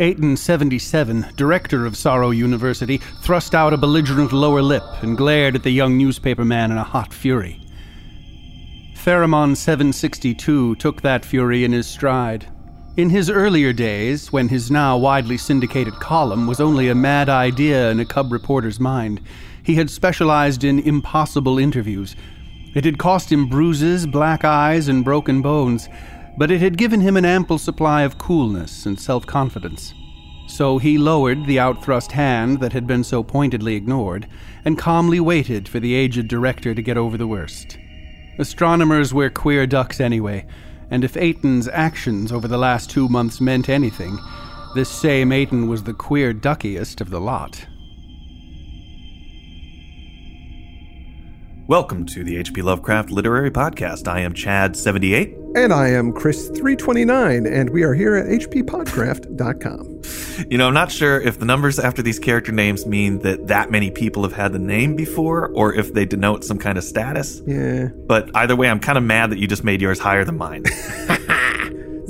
Aton 77, director of Saro University, thrust out a belligerent lower lip and glared at the young newspaperman in a hot fury. Theremon 762 took that fury in his stride. In his earlier days, when his now widely syndicated column was only a mad idea in a cub reporter's mind, he had specialized in impossible interviews. It had cost him bruises, black eyes, and broken bones, but it had given him an ample supply of coolness and self confidence. So he lowered the outthrust hand that had been so pointedly ignored and calmly waited for the aged director to get over the worst. Astronomers were queer ducks anyway, and if Aton's actions over the last two months meant anything, this same Aton was the queer duckiest of the lot. Welcome to the HP Lovecraft Literary Podcast. I am Chad78. And I am Chris329, and we are here at hppodcraft.com. You know, I'm not sure if the numbers after these character names mean that that many people have had the name before or if they denote some kind of status. Yeah. But either way, I'm kind of mad that you just made yours higher than mine.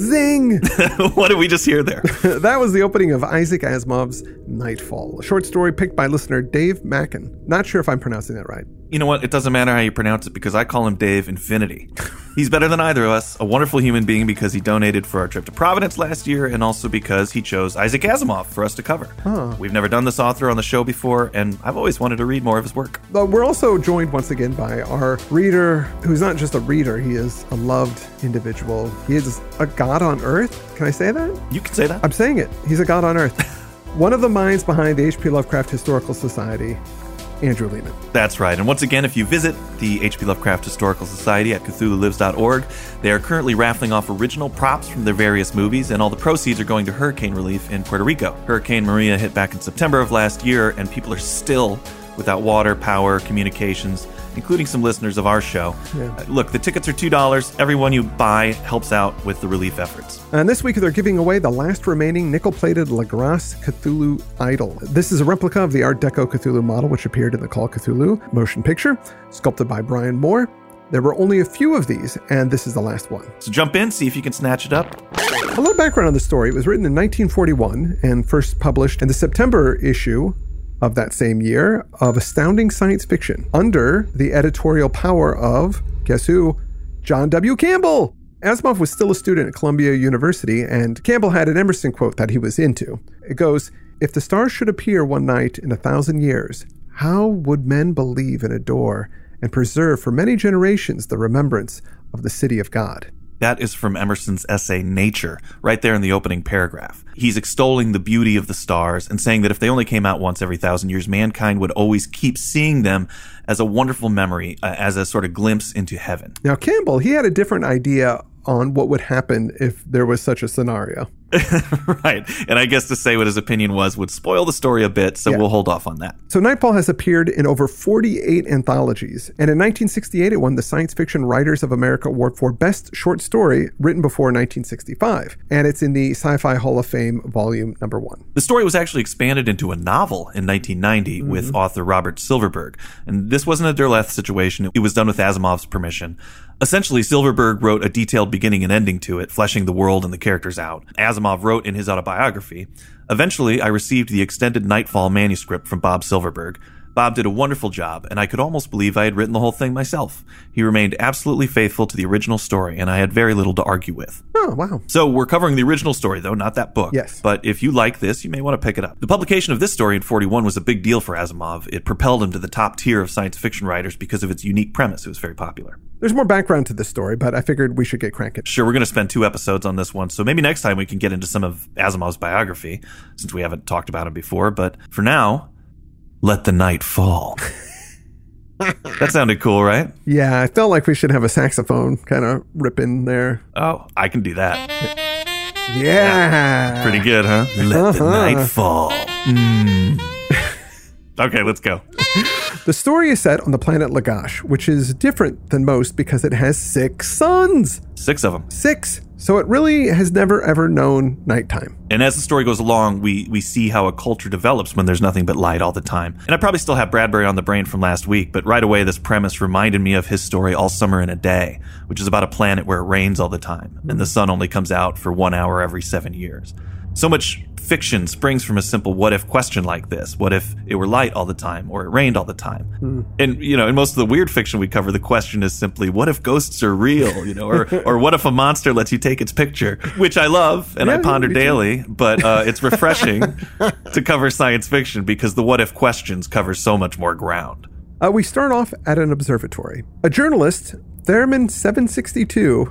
Zing! what did we just hear there? that was the opening of Isaac Asimov's Nightfall, a short story picked by listener Dave Mackin. Not sure if I'm pronouncing that right. You know what? It doesn't matter how you pronounce it because I call him Dave Infinity. He's better than either of us, a wonderful human being because he donated for our trip to Providence last year and also because he chose Isaac Asimov for us to cover. Huh. We've never done this author on the show before, and I've always wanted to read more of his work. But we're also joined once again by our reader, who's not just a reader, he is a loved individual. He is a god on earth. Can I say that? You can say that. I'm saying it. He's a god on earth. One of the minds behind the H.P. Lovecraft Historical Society, Andrew Leman. That's right. And once again, if you visit the H.P. Lovecraft Historical Society at CthulhuLives.org, they are currently raffling off original props from their various movies, and all the proceeds are going to hurricane relief in Puerto Rico. Hurricane Maria hit back in September of last year, and people are still without water, power, communications, including some listeners of our show. Yeah. Uh, Look, the tickets are $2. Everyone you buy helps out with the relief efforts. And this week they're giving away the last remaining nickel plated Legrasse Cthulhu idol. This is a replica of the Art Deco Cthulhu model, which appeared in the Call Cthulhu motion picture, sculpted by Brian Moore. There were only a few of these, and this is the last one. So jump in, see if you can snatch it up. A little background on the story. It was written in 1941 and first published in the September issue of that same year of Astounding Science Fiction under the editorial power of, guess who? John W. Campbell. Asimov was still a student at Columbia University, and Campbell had an Emerson quote that he was into. It goes, If the stars should appear one night in a thousand years, how would men believe and adore and preserve for many generations the remembrance of the city of God? That is from Emerson's essay Nature, right there in the opening paragraph. He's extolling the beauty of the stars and saying that if they only came out once every thousand years, mankind would always keep seeing them as a wonderful memory, uh, as a sort of glimpse into heaven. Now, Campbell, he had a different idea on what would happen if there was such a scenario. right. And I guess to say what his opinion was would spoil the story a bit, so Yeah. we'll hold off on that. So Nightfall has appeared in over 48 anthologies, and in 1968 it won the Science Fiction Writers of America Award for Best Short Story written before 1965, and it's in the Sci-Fi Hall of Fame volume number 1. The story was actually expanded into a novel in 1990 mm-hmm. with author Robert Silverberg. And this wasn't a Derleth situation. It was done with Asimov's permission. Essentially, Silverberg wrote a detailed beginning and ending to it, fleshing the world and the characters out. Asimov wrote in his autobiography. Eventually, I received the extended Nightfall manuscript from Bob Silverberg. Bob did a wonderful job, and I could almost believe I had written the whole thing myself. He remained absolutely faithful to the original story, and I had very little to argue with. Oh, wow. So we're covering the original story, though, not that book. Yes. But if you like this, you may want to pick it up. The publication of this story in 41 was a big deal for Asimov. It propelled him to the top tier of science fiction writers because of its unique premise. It was very popular. There's more background to this story, but I figured we should get cranking. Sure, we're going to spend two episodes on this one, so maybe next time we can get into some of Asimov's biography, since we haven't talked about him before. But for now, let the night fall. that sounded cool, right? Yeah, I felt like we should have a saxophone kind of rip in there. Oh, I can do that. Yeah. Pretty good, huh? Let the Uh-huh. night fall. Mm. okay, let's go. The story is set on the planet Lagash, which is different than most because it has six suns. Six of them. Six. So it really has never ever known nighttime. And as the story goes along, we, we see how a culture develops when there's nothing but light all the time. And I probably still have Bradbury on the brain from last week, but right away this premise reminded me of his story All Summer in a Day, which is about a planet where it rains all the time, and the sun only comes out for one hour every seven years. So much fiction springs from a simple what if question like this. What if it were light all the time or it rained all the time? And, you know, in most of the weird fiction we cover, the question is simply, what if ghosts are real? You know, or, or what if a monster lets you take its picture? Which I love and I ponder me too. daily, but uh, it's refreshing to cover science fiction because the what if questions cover so much more ground. Uh, we start off at an observatory. A journalist, Theremon 762,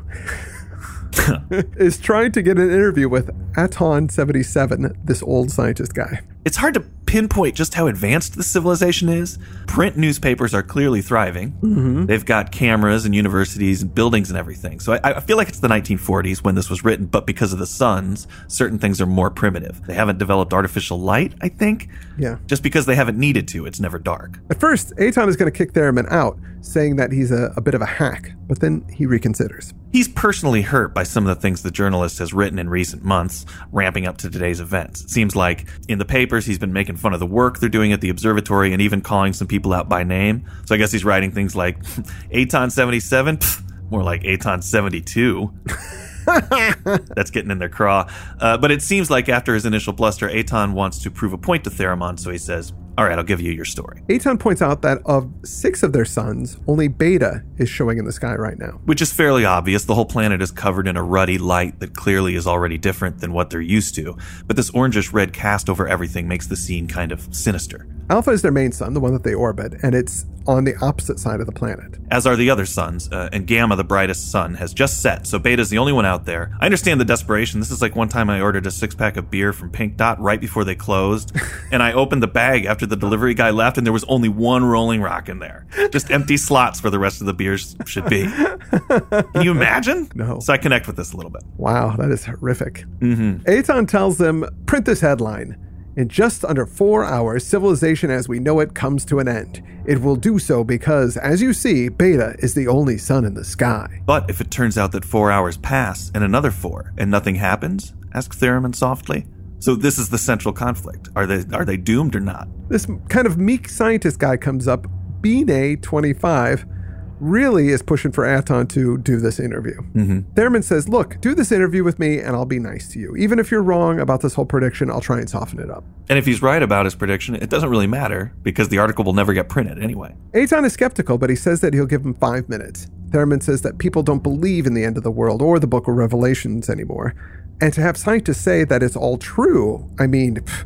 is trying to get an interview with Aton 77, this old scientist guy. It's hard to pinpoint just how advanced the civilization is. Print newspapers are clearly thriving. Mm-hmm. They've got cameras and universities and buildings and everything. So I, I feel like it's the 1940s when this was written, but because of the suns, certain things are more primitive. They haven't developed artificial light, I think. Yeah. Just because they haven't needed to, it's never dark. At first, Aton is going to kick Theremon out, saying that he's a, a bit of a hack, but then he reconsiders. He's personally hurt by some of the things the journalist has written in recent months, ramping up to today's events. It seems like in the papers he's been making fun of the work they're doing at the observatory and even calling some people out by name. So I guess he's writing things like Aton 77, Pfft, more like Aton 72. That's getting in their craw. Uh, but it seems like after his initial bluster, Aton wants to prove a point to Theremon, so he says, All right, I'll give you your story. Aton points out that of six of their suns, only Beta is showing in the sky right now. Which is fairly obvious. The whole planet is covered in a ruddy light that clearly is already different than what they're used to. But this orangish red cast over everything makes the scene kind of sinister. Alpha is their main sun, the one that they orbit, and it's on the opposite side of the planet. As are the other suns, uh, and Gamma, the brightest sun, has just set, so Beta's the only one out there. I understand the desperation. This is like one time I ordered a six pack of beer from Pink Dot right before they closed, and I opened the bag after the delivery guy left, and there was only one Rolling Rock in there. Just empty slots where the rest of the beers should be. Can you imagine? No. So I connect with this a little bit. Wow, that is horrific. Mm-hmm. Aton tells them, print this headline. In just under four hours, civilization as we know it comes to an end. It will do so because, as you see, Beta is the only sun in the sky. But if it turns out that four hours pass and another four and nothing happens, asked Theremon softly. So this is the central conflict. Are they are they doomed or not? This kind of meek scientist guy comes up, Beenay 25, really is pushing for Aton to do this interview. Mm-hmm. Theremon says, Look, do this interview with me and I'll be nice to you. Even if you're wrong about this whole prediction, I'll try and soften it up. And if he's right about his prediction, it doesn't really matter because the article will never get printed anyway. Aton is skeptical, but he says that he'll give him five minutes. Theremon says that people don't believe in the end of the world or the book of Revelations anymore. And to have scientists say that it's all true, I mean, pff,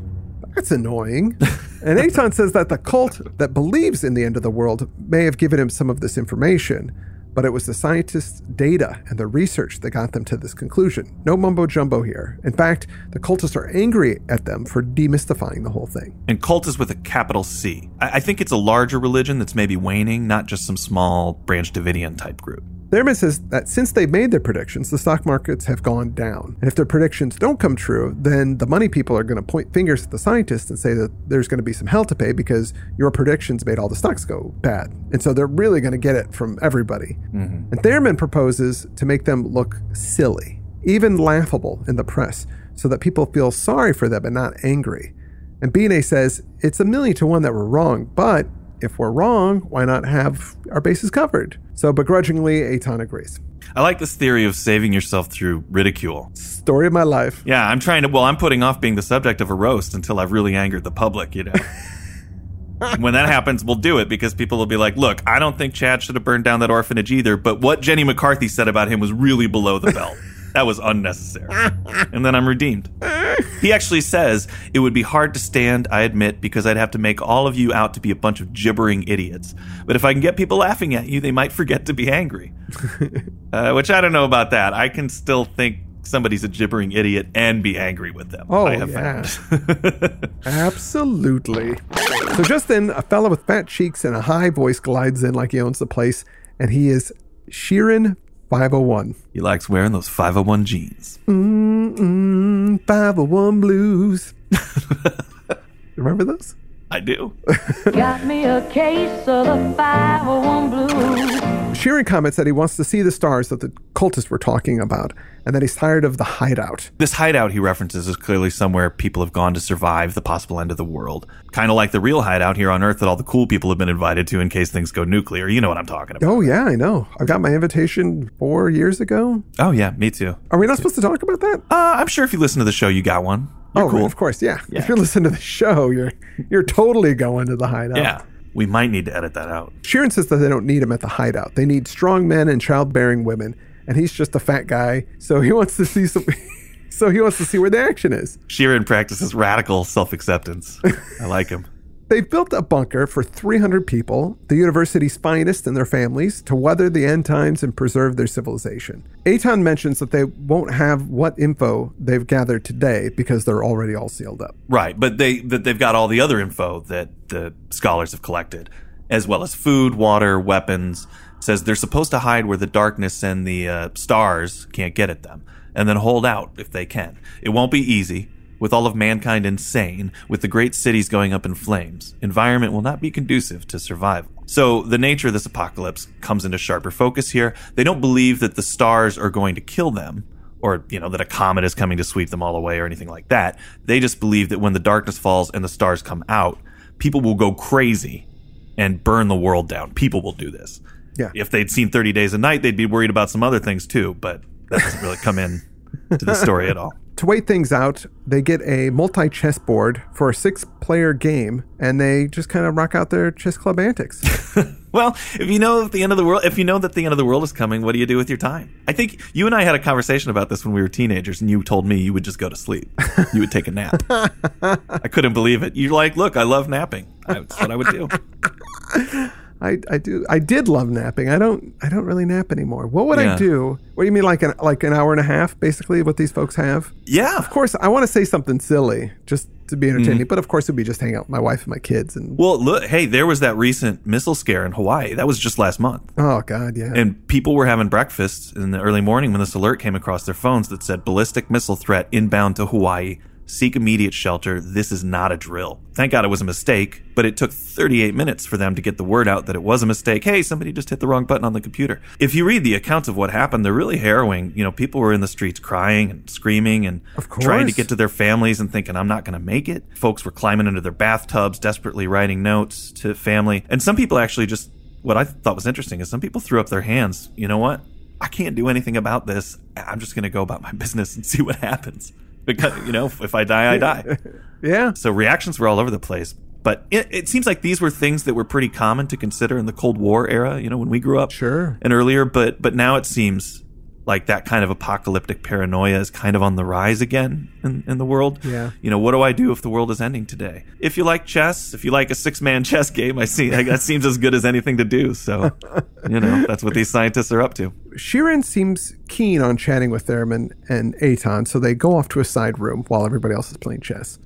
that's annoying. and Aton says that the cult that believes in the end of the world may have given him some of this information, but it was the scientists' data and the research that got them to this conclusion. No mumbo jumbo here. In fact, the cultists are angry at them for demystifying the whole thing. And cult is with a capital C. I, I think it's a larger religion that's maybe waning, not just some small Branch Davidian type group. Theremon says that since they've made their predictions, the stock markets have gone down. And if their predictions don't come true, then the money people are going to point fingers at the scientists and say that there's going to be some hell to pay because your predictions made all the stocks go bad. And so they're really going to get it from everybody. Mm-hmm. And Theremon proposes to make them look silly, even laughable in the press, so that people feel sorry for them and not angry. And Beenay says it's a million to one that we're wrong, but if we're wrong, why not have our bases covered? So begrudgingly, Aton agrees. I like this theory of saving yourself through ridicule. Story of my life. Yeah, I'm trying to. Well, I'm putting off being the subject of a roast until I've really angered the public, you know. when that happens, we'll do it because people will be like, look, I don't think Chad should have burned down that orphanage either, but what Jenny McCarthy said about him was really below the belt. That was unnecessary. And then I'm redeemed. He actually says, It would be hard to stand, I admit, because I'd have to make all of you out to be a bunch of gibbering idiots. But if I can get people laughing at you, they might forget to be angry. uh, which I don't know about that. I can still think somebody's a gibbering idiot and be angry with them. Oh, I have yeah. Absolutely. So just then, a fellow with fat cheeks and a high voice glides in like he owns the place, and he is Sheerin 501. he likes wearing those 501 jeans. Mm-mm, 501 blues. Remember those? I do. Got me a case of the 501 blues. Sheerin comments that he wants to see the stars that the cultists were talking about, and that he's tired of the hideout. This hideout he references is clearly somewhere people have gone to survive the possible end of the world. Kind of like the real hideout here on Earth that all the cool people have been invited to in case things go nuclear. You know what I'm talking about. Oh, yeah, I know. I got my invitation four years ago. Oh, yeah, me too. Are we not supposed to talk about that? Uh, I'm sure if you listen to the show, you got one. Oh, cool. of course, yeah. If you're listening to the show, you're you're totally going to the hideout. Yeah. We might need to edit that out. Sheerin says that they don't need him at the hideout. They need strong men and childbearing women, and he's just a fat guy, so he wants to see some. so he wants to see where the action is. Sheerin practices radical self acceptance. I like him. They've built a bunker for 300 people, the university's finest and their families, to weather the end times and preserve their civilization. Aton mentions that they won't have what info they've gathered today because they're already all sealed up. Right, but they that they've got all the other info that the scholars have collected, as well as food, water, weapons. Says they're supposed to hide where the darkness and the uh, stars can't get at them, and then hold out if they can. It won't be easy. With all of mankind insane, with the great cities going up in flames, environment will not be conducive to survival. So the nature of this apocalypse comes into sharper focus here. They don't believe that the stars are going to kill them, or, you know, that a comet is coming to sweep them all away or anything like that. They just believe that when the darkness falls and the stars come out, people will go crazy and burn the world down. People will do this. Yeah. If they'd seen 30 Days of Night, they'd be worried about some other things too, but that doesn't really come in to the story at all. To wait things out, they get a multi chess board for a six player game, and they just kind of rock out their chess club antics. Well, if you know that the end of the world, if you know that the end of the world is coming, what do you do with your time? I think you and I had a conversation about this when we were teenagers, and you told me you would just go to sleep. You would take a nap. I couldn't believe it. You're like, look, I love napping. That's what I would do. I, I do I did love napping. I don't I don't really nap anymore. What would I do? What do you mean like an like an hour and a half basically what these folks have? Yeah. Of course I want to say something silly just to be entertaining, Mm-hmm. but of course it'd be just hang out with my wife and my kids and Well, look, hey, there was that recent missile scare in Hawaii. That was just last month. oh god, yeah. And people were having breakfast in the early morning when this alert came across their phones that said ballistic missile threat inbound to Hawaii. Seek immediate shelter. This is not a drill. Thank God it was a mistake, but it took 38 minutes for them to get the word out that it was a mistake. Hey, somebody just hit the wrong button on the computer. If you read the accounts of what happened, they're really harrowing. You know, people were in the streets crying and screaming and trying to get to their families and thinking, I'm not going to make it. Folks were climbing into their bathtubs, desperately writing notes to family. And some people actually just what I thought was interesting is some people threw up their hands. You know what? I can't do anything about this. I'm just going to go about my business and see what happens. Because, you know, if I die, I die. yeah. So reactions were all over the place. But it, it seems like these were things that were pretty common to consider in the Cold War era, you know, when we grew up. Sure. And earlier, but but now it seems like that kind of apocalyptic paranoia is kind of on the rise again in, in the world. Yeah. You know, what do I do if the world is ending today? If you like chess, if you like a six man chess game, I see like, that seems as good as anything to do. So, you know, that's what these scientists are up to. Sheerin seems keen on chatting with Thurman and Aton, so they go off to a side room while everybody else is playing chess.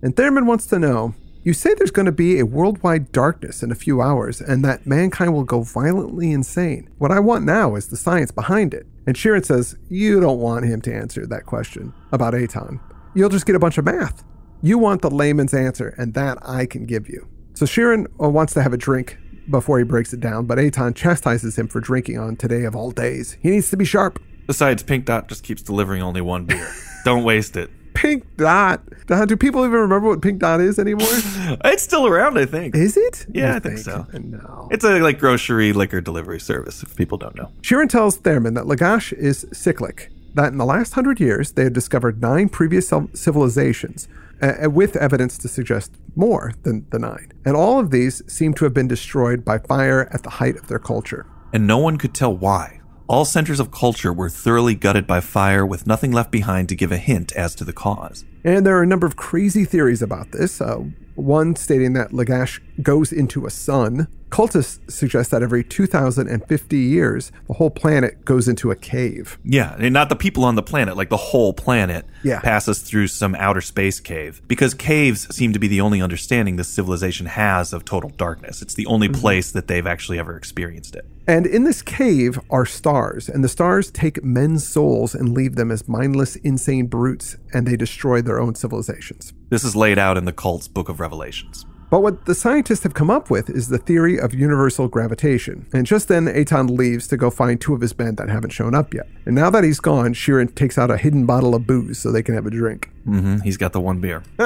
And Thurman wants to know You say there's going to be a worldwide darkness in a few hours and that mankind will go violently insane. What I want now is the science behind it. And Sheerin says, You don't want him to answer that question about Aton. You'll just get a bunch of math. You want the layman's answer, and that I can give you. So Sheerin uh, wants to have a drink before he breaks it down, but Aton chastises him for drinking on today of all days. He needs to be sharp. Besides, Pink Dot just keeps delivering only one beer. Don't waste it. Pink Dot. Do people even remember what Pink Dot is anymore? It's still around, I think. Is it? Yeah, You I think so. No. It's a like grocery liquor delivery service. If people don't know. Sheerin tells Thurman that Lagash is cyclic, that in the last hundred years they have discovered nine previous civilizations, uh, with evidence to suggest more than the nine. And all of these seem to have been destroyed by fire at the height of their culture. and no one could tell why. All centers of culture were thoroughly gutted by fire with nothing left behind to give a hint as to the cause. And there are a number of crazy theories about this. Uh, one stating that Lagash goes into a sun. Cultists suggest that every 2,050 years, the whole planet goes into a cave. Yeah, and not the people on the planet, like the whole planet Yeah. passes through some outer space cave. Because caves seem to be the only understanding this civilization has of total darkness. It's the only mm-hmm. place that they've actually ever experienced it. And in this cave are stars, and the stars take men's souls and leave them as mindless, insane brutes, and they destroy their own civilizations. This is laid out in the cult's Book of Revelations. But what the scientists have come up with is the theory of universal gravitation. And just then, Aton leaves to go find two of his men that haven't shown up yet. And now that he's gone, Sheerin takes out a hidden bottle of booze so they can have a drink. hmm He's got the one beer.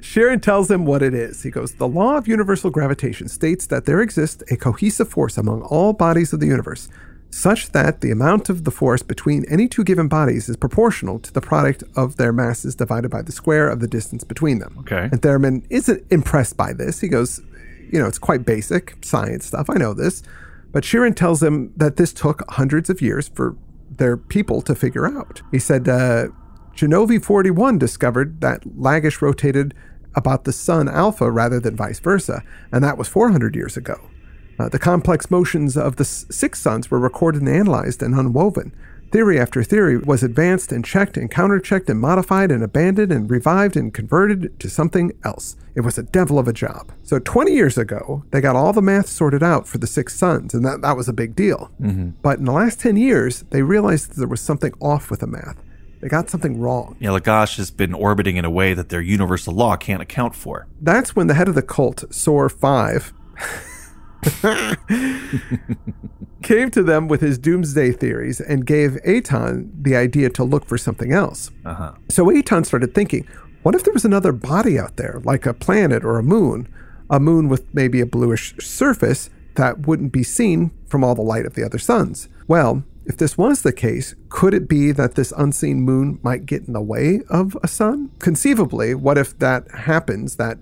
Sheerin tells him what it is. He goes, The law of universal gravitation states that there exists a cohesive force among all bodies of the universe, such that the amount of the force between any two given bodies is proportional to the product of their masses divided by the square of the distance between them. Okay. And Thurman isn't impressed by this. He goes, You know, it's quite basic science stuff. I know this. But Sheerin tells him that this took hundreds of years for their people to figure out. He said, uh, Genovi 41 discovered that Lagash rotated about the sun alpha rather than vice versa, and that was 400 years ago. Uh, the complex motions of the six suns were recorded and analyzed and unwoven. Theory after theory was advanced and checked and counterchecked and modified and abandoned and revived and converted to something else. It was a devil of a job. So 20 years ago, they got all the math sorted out for the six suns, and that, that was a big deal. But in the last 10 years, they realized that there was something off with the math. They got something wrong. Yeah, Lagash has been orbiting in a way that their universal law can't account for. That's when the head of the cult, Sor 5, came to them with his doomsday theories and gave Aton the idea to look for something else. Uh-huh. So Aton started thinking, what if there was another body out there, like a planet or a moon, a moon with maybe a bluish surface that wouldn't be seen from all the light of the other suns? Well, if this was the case, could it be that this unseen moon might get in the way of a sun? Conceivably, what if that happens, that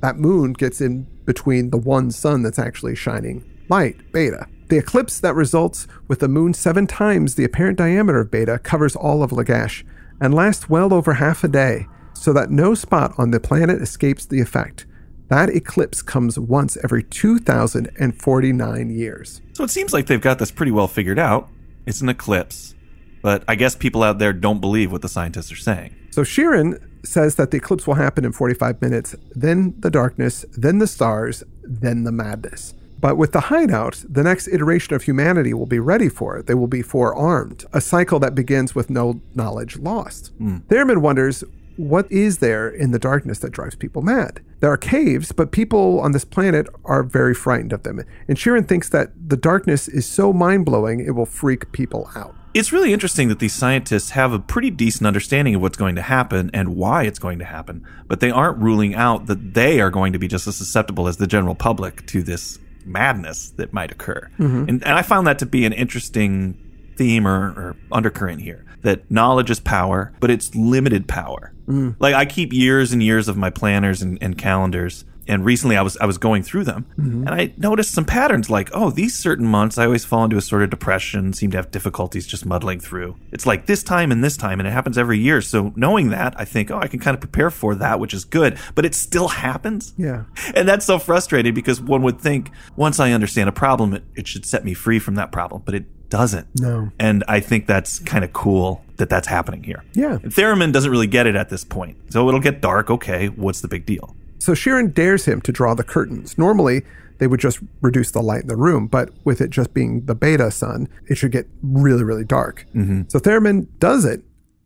that moon gets in between the one sun that's actually shining light, beta. The eclipse that results with the moon seven times the apparent diameter of beta covers all of Lagash and lasts well over half a day, so that no spot on the planet escapes the effect. That eclipse comes once every 2,049 years. So it seems like they've got this pretty well figured out. It's an eclipse. But I guess people out there don't believe what the scientists are saying. So Sheerin says that the eclipse will happen in 45 minutes, then the darkness, then the stars, then the madness. But with the hideout, the next iteration of humanity will be ready for it. They will be forearmed, a cycle that begins with no knowledge lost. Hmm. Thurman wonders what is there in the darkness that drives people mad? There are caves, but people on this planet are very frightened of them. And Sheerin thinks that the darkness is so mind blowing it will freak people out. It's really interesting that these scientists have a pretty decent understanding of what's going to happen and why it's going to happen, but they aren't ruling out that they are going to be just as susceptible as the general public to this madness that might occur. Mm-hmm. And, and I found that to be an interesting theme or, or undercurrent here that knowledge is power, but it's limited power. Mm. Like I keep years and years of my planners and, and calendars. And recently I was I was going through them mm-hmm. and I noticed some patterns like, oh, these certain months I always fall into a sort of depression, seem to have difficulties just muddling through. It's like this time and this time and it happens every year. So knowing that, I think, oh, I can kind of prepare for that, which is good, but it still happens. Yeah. And that's so frustrating because one would think once I understand a problem, it, it should set me free from that problem, but it doesn't. No. And I think that's kind of cool that that's happening here. Yeah. And Theremon doesn't really get it at this point. So it'll get dark. Okay. What's the big deal? So Sheerin dares him to draw the curtains. Normally, they would just reduce the light in the room, but with it just being the beta sun, it should get really, really dark. Mm-hmm. So Theremon does it,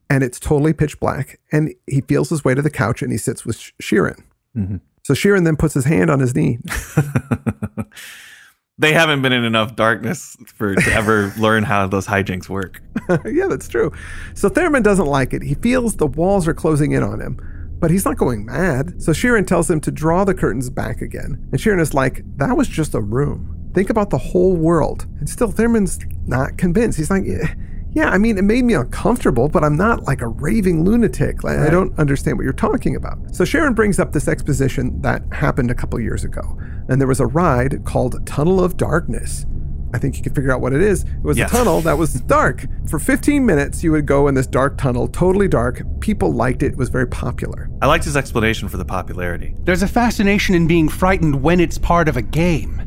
and it's totally pitch black. And he feels his way to the couch and he sits with Sh- Sheerin. Mm-hmm. So Sheerin then puts his hand on his knee. They haven't been in enough darkness for to ever learn how those hijinks work. yeah, that's true. So Theremon doesn't like it. He feels the walls are closing in on him, but he's not going mad. So Sheerin tells him to draw the curtains back again. And Sheerin is like, that was just a room. Think about the whole world. And still, Thurman's not convinced. He's like, "Eh, yeah, I mean, it made me uncomfortable, but I'm not like a raving lunatic. Like, I don't understand what you're talking about. So Sharon brings up this exposition that happened a couple years ago. And there was a ride called Tunnel of Darkness. I think you can figure out what it is. It was Yeah. a tunnel that was dark. For 15 minutes, you would go in this dark tunnel, totally dark. People liked it. It was very popular. I liked his explanation for the popularity. There's a fascination in being frightened when it's part of a game.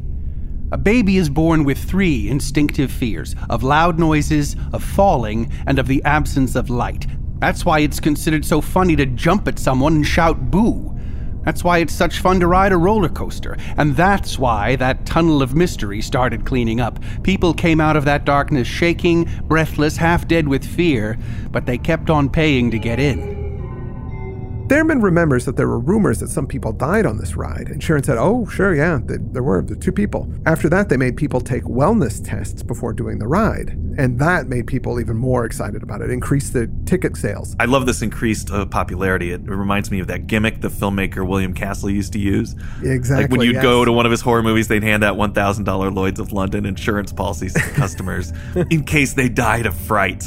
A baby is born with three instinctive fears of loud noises, of falling, and of the absence of light. That's why it's considered so funny to jump at someone and shout boo. That's why it's such fun to ride a roller coaster. And that's why that tunnel of mystery started cleaning up. People came out of that darkness shaking, breathless, half dead with fear, but they kept on paying to get in. Theremon remembers that there were rumors that some people died on this ride, and Sheerin said, Oh, sure, yeah, th- there were the two people. After that, they made people take wellness tests before doing the ride, and that made people even more excited about it, increased the ticket sales. I love this increased uh, popularity. It reminds me of that gimmick the filmmaker William Castle used to use. Exactly. Like when you'd yes. go to one of his horror movies, they'd hand out $1,000 Lloyds of London insurance policies to customers in case they died of fright.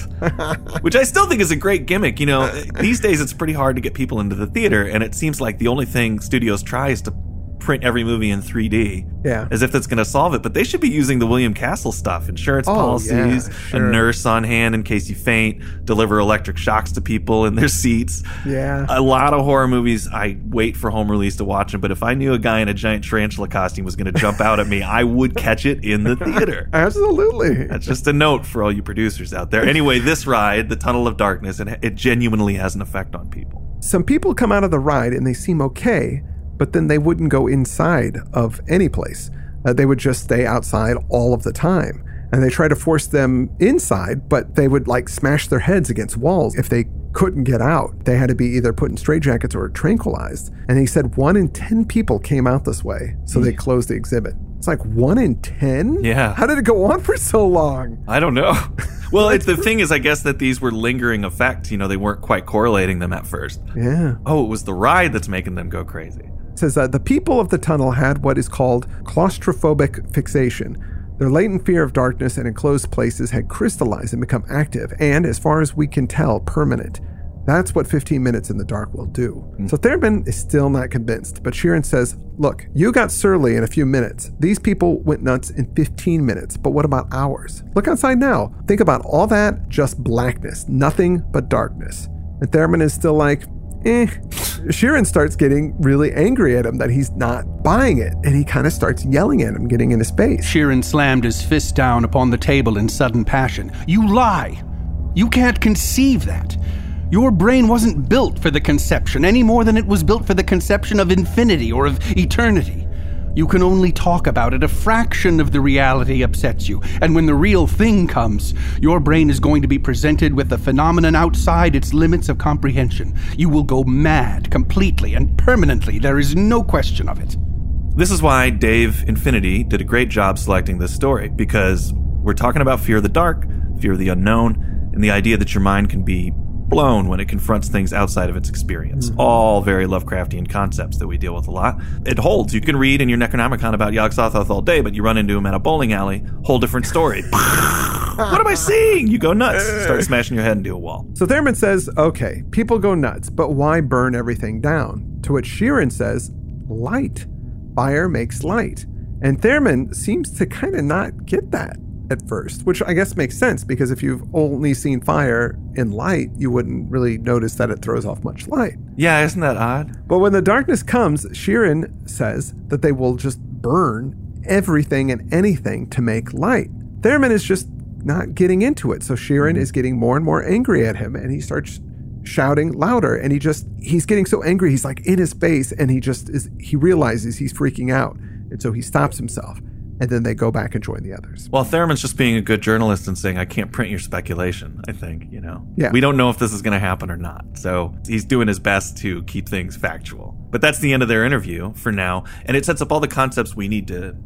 Which I still think is a great gimmick. You know, these days it's pretty hard to get people into the theater, and it seems like the only thing studios try is to print every movie in 3D. Yeah. As if that's going to solve it. But they should be using the William Castle stuff insurance Oh, policies, yeah, sure. a nurse on hand in case you faint, deliver electric shocks to people in their seats. Yeah. A lot of horror movies, I wait for home release to watch them. But if I knew a guy in a giant tarantula costume was going to jump out at me, I would catch it in the theater. Absolutely. That's just a note for all you producers out there. Anyway, this ride, the Tunnel of Darkness, it, it genuinely has an effect on people. Some people come out of the ride and they seem okay, but then they wouldn't go inside of any place. Uh, they would just stay outside all of the time. And they try to force them inside, but they would like smash their heads against walls if they couldn't get out. They had to be either put in straitjackets or tranquilized. And he said one in 10 people came out this way, so they closed the exhibit. It's like one in 10? Yeah. How did it go on for so long? I don't know. Well, it's, the thing is, I guess that these were lingering effects. You know, they weren't quite correlating them at first. Yeah. Oh, it was the ride that's making them go crazy. It says that the people of the tunnel had what is called claustrophobic fixation. Their latent fear of darkness and enclosed places had crystallized and become active, and as far as we can tell, permanent. That's what 15 minutes in the dark will do. So Theremon is still not convinced, but Sheerin says, Look, you got surly in a few minutes. These people went nuts in 15 minutes, but what about hours? Look outside now. Think about all that, just blackness, nothing but darkness. And Theremon is still like, eh. Sheerin starts getting really angry at him that he's not buying it, and he kind of starts yelling at him, getting in his face. Sheerin slammed his fist down upon the table in sudden passion. You lie! You can't conceive that. Your brain wasn't built for the conception any more than it was built for the conception of infinity or of eternity. You can only talk about it. A fraction of the reality upsets you. And when the real thing comes, your brain is going to be presented with a phenomenon outside its limits of comprehension. You will go mad completely and permanently. There is no question of it. This is why Dave Infinity did a great job selecting this story because we're talking about fear of the dark, fear of the unknown, and the idea that your mind can be blown when it confronts things outside of its experience. Mm-hmm. All very Lovecraftian concepts that we deal with a lot. It holds. You can read in your Necronomicon about Yog Sothoth all day, but you run into him at a bowling alley, whole different story. what am I seeing? You go nuts. Start smashing your head into a wall. So Theremon says, okay, people go nuts, but why burn everything down? To which Sheerin says, light. Fire makes light. And Theremon seems to kind of not get that at first, which I guess makes sense because if you've only seen fire in light, you wouldn't really notice that it throws off much light. Yeah, isn't that odd? But when the darkness comes, Sheerin says that they will just burn everything and anything to make light. Theremon is just not getting into it. So Sheerin is getting more and more angry at him and he starts shouting louder and he just he's getting so angry he's like in his face and he just is he realizes he's freaking out and so he stops himself and then they go back and join the others. Well, Theremon's just being a good journalist and saying, I can't print your speculation, I think, you know? Yeah. We don't know if this is going to happen or not. So he's doing his best to keep things factual. But that's the end of their interview for now. And it sets up all the concepts we need to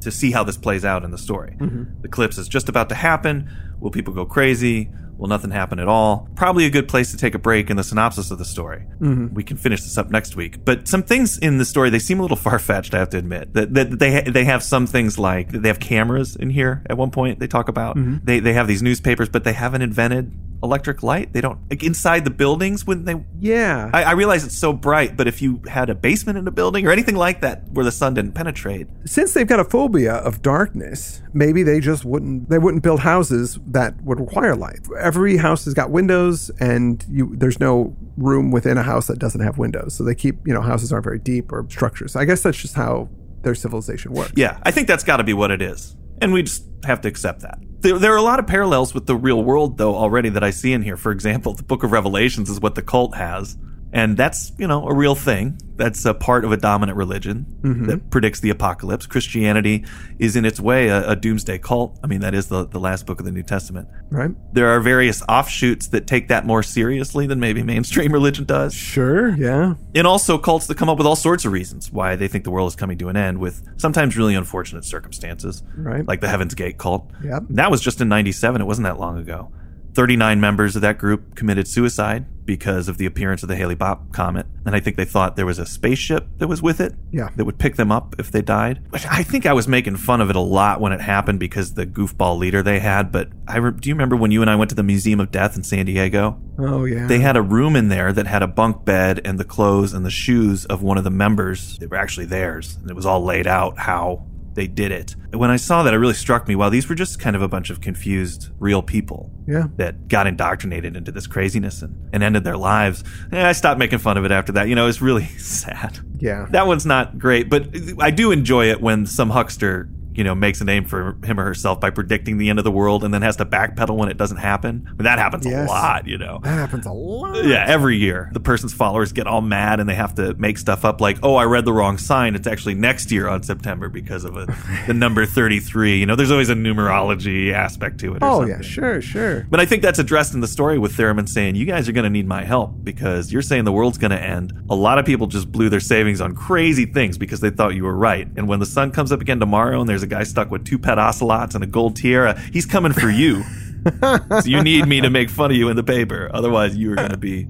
to see how this plays out in the story. Mm-hmm. The clips is just about to happen. Will people go crazy? Will nothing happened at all? Probably a good place to take a break in the synopsis of the story. Mm-hmm. We can finish this up next week. But some things in the story they seem a little far fetched. I have to admit that, that they they have some things like they have cameras in here. At one point, they talk about mm-hmm. they they have these newspapers, but they haven't invented electric light. They don't like inside the buildings when they Yeah. I, I realize it's so bright, but if you had a basement in a building or anything like that where the sun didn't penetrate, Since they've got a phobia of darkness, maybe they just wouldn't they wouldn't build houses that would require light. Every house has got windows and you there's no room within a house that doesn't have windows. So they keep, you know, houses aren't very deep or structures. I guess that's just how their civilization works. yeah, I think that's got to be what it is, and we just have to accept that. There, there are a lot of parallels with the real world, though, already that I see in here. For example, the Book of Revelations is what the cult has. And that's, you know, a real thing. That's a part of a dominant religion mm-hmm. that predicts the apocalypse. Christianity is in its way a, a doomsday cult. I mean, that is the, the last book of the New Testament. Right? There are various offshoots that take that more seriously than maybe mainstream religion does. Sure. Yeah. And also cults that come up with all sorts of reasons why they think the world is coming to an end with sometimes really unfortunate circumstances. Right. Like the Heaven's Gate cult. Yep. That was just in 97. It wasn't that long ago. 39 members of that group committed suicide because of the appearance of the Hale-Bopp comet. And I think they thought there was a spaceship that was with it Yeah. that would pick them up if they died. Which I think I was making fun of it a lot when it happened because the goofball leader they had. But I re- do you remember when you and I went to the Museum of Death in San Diego? Oh yeah. They had a room in there that had a bunk bed and the clothes and the shoes of one of the members that were actually theirs. And it was all laid out how they did it. When I saw that, it really struck me wow, these were just kind of a bunch of confused, real people yeah. that got indoctrinated into this craziness and, and ended their lives. And I stopped making fun of it after that. You know, it's really sad. Yeah. That one's not great, but I do enjoy it when some huckster, you know, makes a name for him or herself by predicting the end of the world and then has to backpedal when it doesn't happen. But that happens Yes. a lot, you know. That happens a lot. Yeah, every year the person's followers get all mad and they have to make stuff up like, "Oh, I read the wrong sign. It's actually next year on September because of a, the number 33." You know, there's always a numerology aspect to it. or Oh something. yeah. Sure. Sure. But I think that's addressed in the story with Theremon saying, "You guys are going to need my help because you're saying the world's going to end." A lot of people just blew their savings on crazy things because they thought you were right. And when the sun comes up again tomorrow and there's a guy stuck with two pet ocelots and a gold tiara, he's coming for you. so you need me to make fun of you in the paper. Otherwise, you are going to be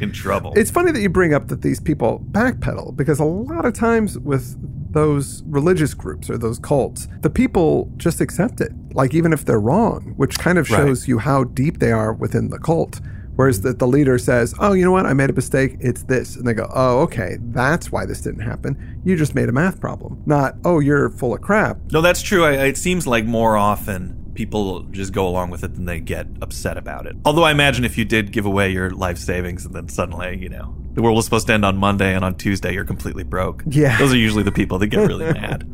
in trouble. It's funny that you bring up that these people backpedal because a lot of times with those religious groups or those cults, the people just accept it, like even if they're wrong, which kind of Right. shows you how deep they are within the cult. Whereas that the leader says, "Oh, you know what? I made a mistake. It's this," and they go, "Oh, okay, that's why this didn't happen. You just made a math problem, not oh, you're full of crap." No, that's true. I, it seems like more often people just go along with it than they get upset about it. Although I imagine if you did give away your life savings and then suddenly, you know, the world was supposed to end on Monday and on Tuesday you're completely broke. Yeah. Those are usually the people that get really mad.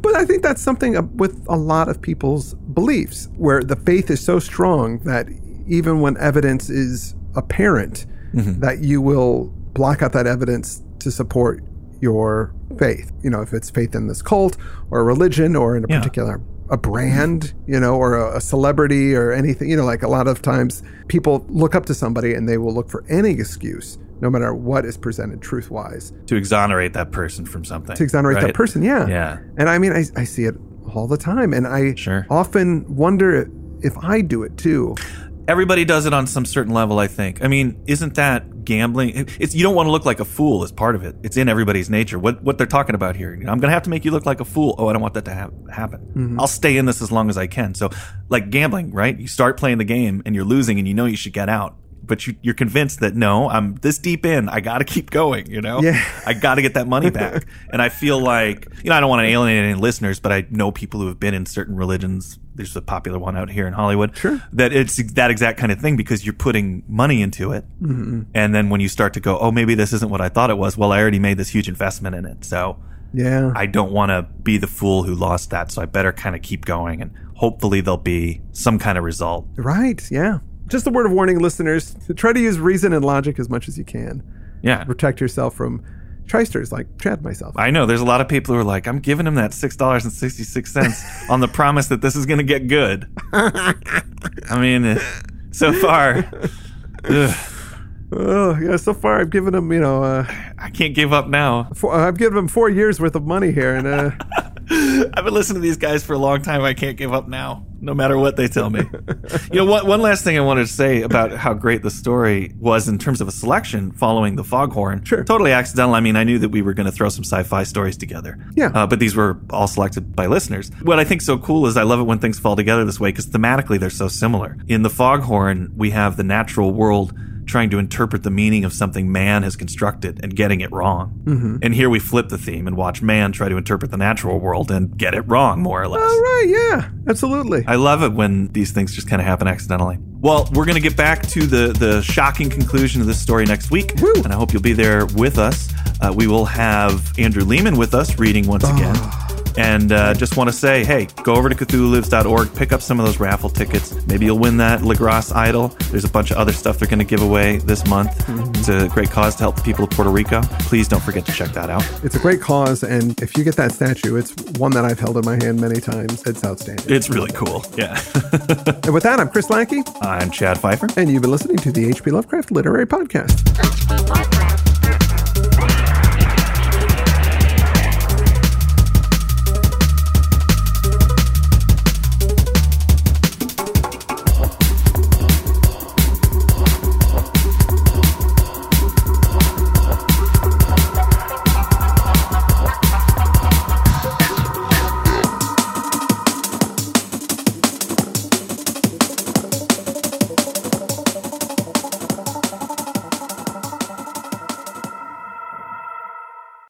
But I think that's something uh, with a lot of people's beliefs, where the faith is so strong that even when evidence is apparent, mm-hmm. that you will block out that evidence to support your faith. You know, if it's faith in this cult or a religion or in a Yeah. particular a brand, you know, or a, a celebrity or anything. You know, like a lot of times people look up to somebody and they will look for any excuse, no matter what is presented truth wise, to exonerate that person from something. to exonerate that person. Yeah. Yeah. And I mean, I, I see it all the time. And I Sure. often wonder if I do it too. Everybody does it on some certain level, I think. I mean, isn't that gambling? It's you don't want to look like a fool as part of it. It's in everybody's nature. What what they're talking about here. I'm going to have to make you look like a fool. Oh, I don't want that to ha- happen. Mm-hmm. I'll stay in this as long as I can. So, like gambling, right? You start playing the game and you're losing and you know you should get out. But you, you're convinced that no, I'm this deep in. I got to keep going. You know, Yeah. I got to get that money back. and I feel like, you know, I don't want to alienate any listeners, but I know people who have been in certain religions. There's a popular one out here in Hollywood. Sure. That it's that exact kind of thing because you're putting money into it. Mm-hmm. And then when you start to go, oh, maybe this isn't what I thought it was. Well, I already made this huge investment in it. So Yeah. I don't want to be the fool who lost that. So I better kind of keep going and hopefully there'll be some kind of result. right. Yeah. Just a word of warning, listeners, try to use reason and logic as much as you can. Yeah. Protect yourself from trysters like Chad myself. I know there's a lot of people who are like, I'm giving him that six dollars and sixty six cents on the promise that this is going to get good. I mean, eh, so far, ugh, Oh, yeah. So far, I've given him, you know, uh, I can't give up now. four, I've given him four years worth of money here. And uh, I've been listening to these guys for a long time. I can't give up now, no matter what they tell me. you know, one, one last thing I wanted to say about how great the story was in terms of a selection following the Foghorn. Sure. Totally accidental. I mean, I knew that we were going to throw some sci-fi stories together. Yeah. Uh, but these were all selected by listeners. What I think so cool is I love it when things fall together this way because thematically they're so similar. In the Foghorn, we have the natural world trying to interpret the meaning of something man has constructed and getting it wrong. Mm-hmm. And here we flip the theme and watch man try to interpret the natural world and get it wrong, more or less. all right. Yeah. Absolutely. I love it when these things just kind of happen accidentally. Well, we're going to get back to the the shocking conclusion of this story next week, Woo. and I hope you'll be there with us. Uh, we will have Andrew Leman with us reading once again. And uh, just want to say, hey, go over to CthulhuLives.org, pick up some of those raffle tickets. Maybe you'll win that Legrasse idol. There's a bunch of other stuff they're going to give away this month. Mm-hmm. It's a great cause to help the people of Puerto Rico. Please don't forget to check that out. It's a great cause, and if you get that statue, it's one that I've held in my hand many times. It's outstanding. It's really cool. Yeah. and with that, I'm Chris Lackey, I'm Chad Fifer. and you've been listening to the H.P. Lovecraft Literary Podcast. What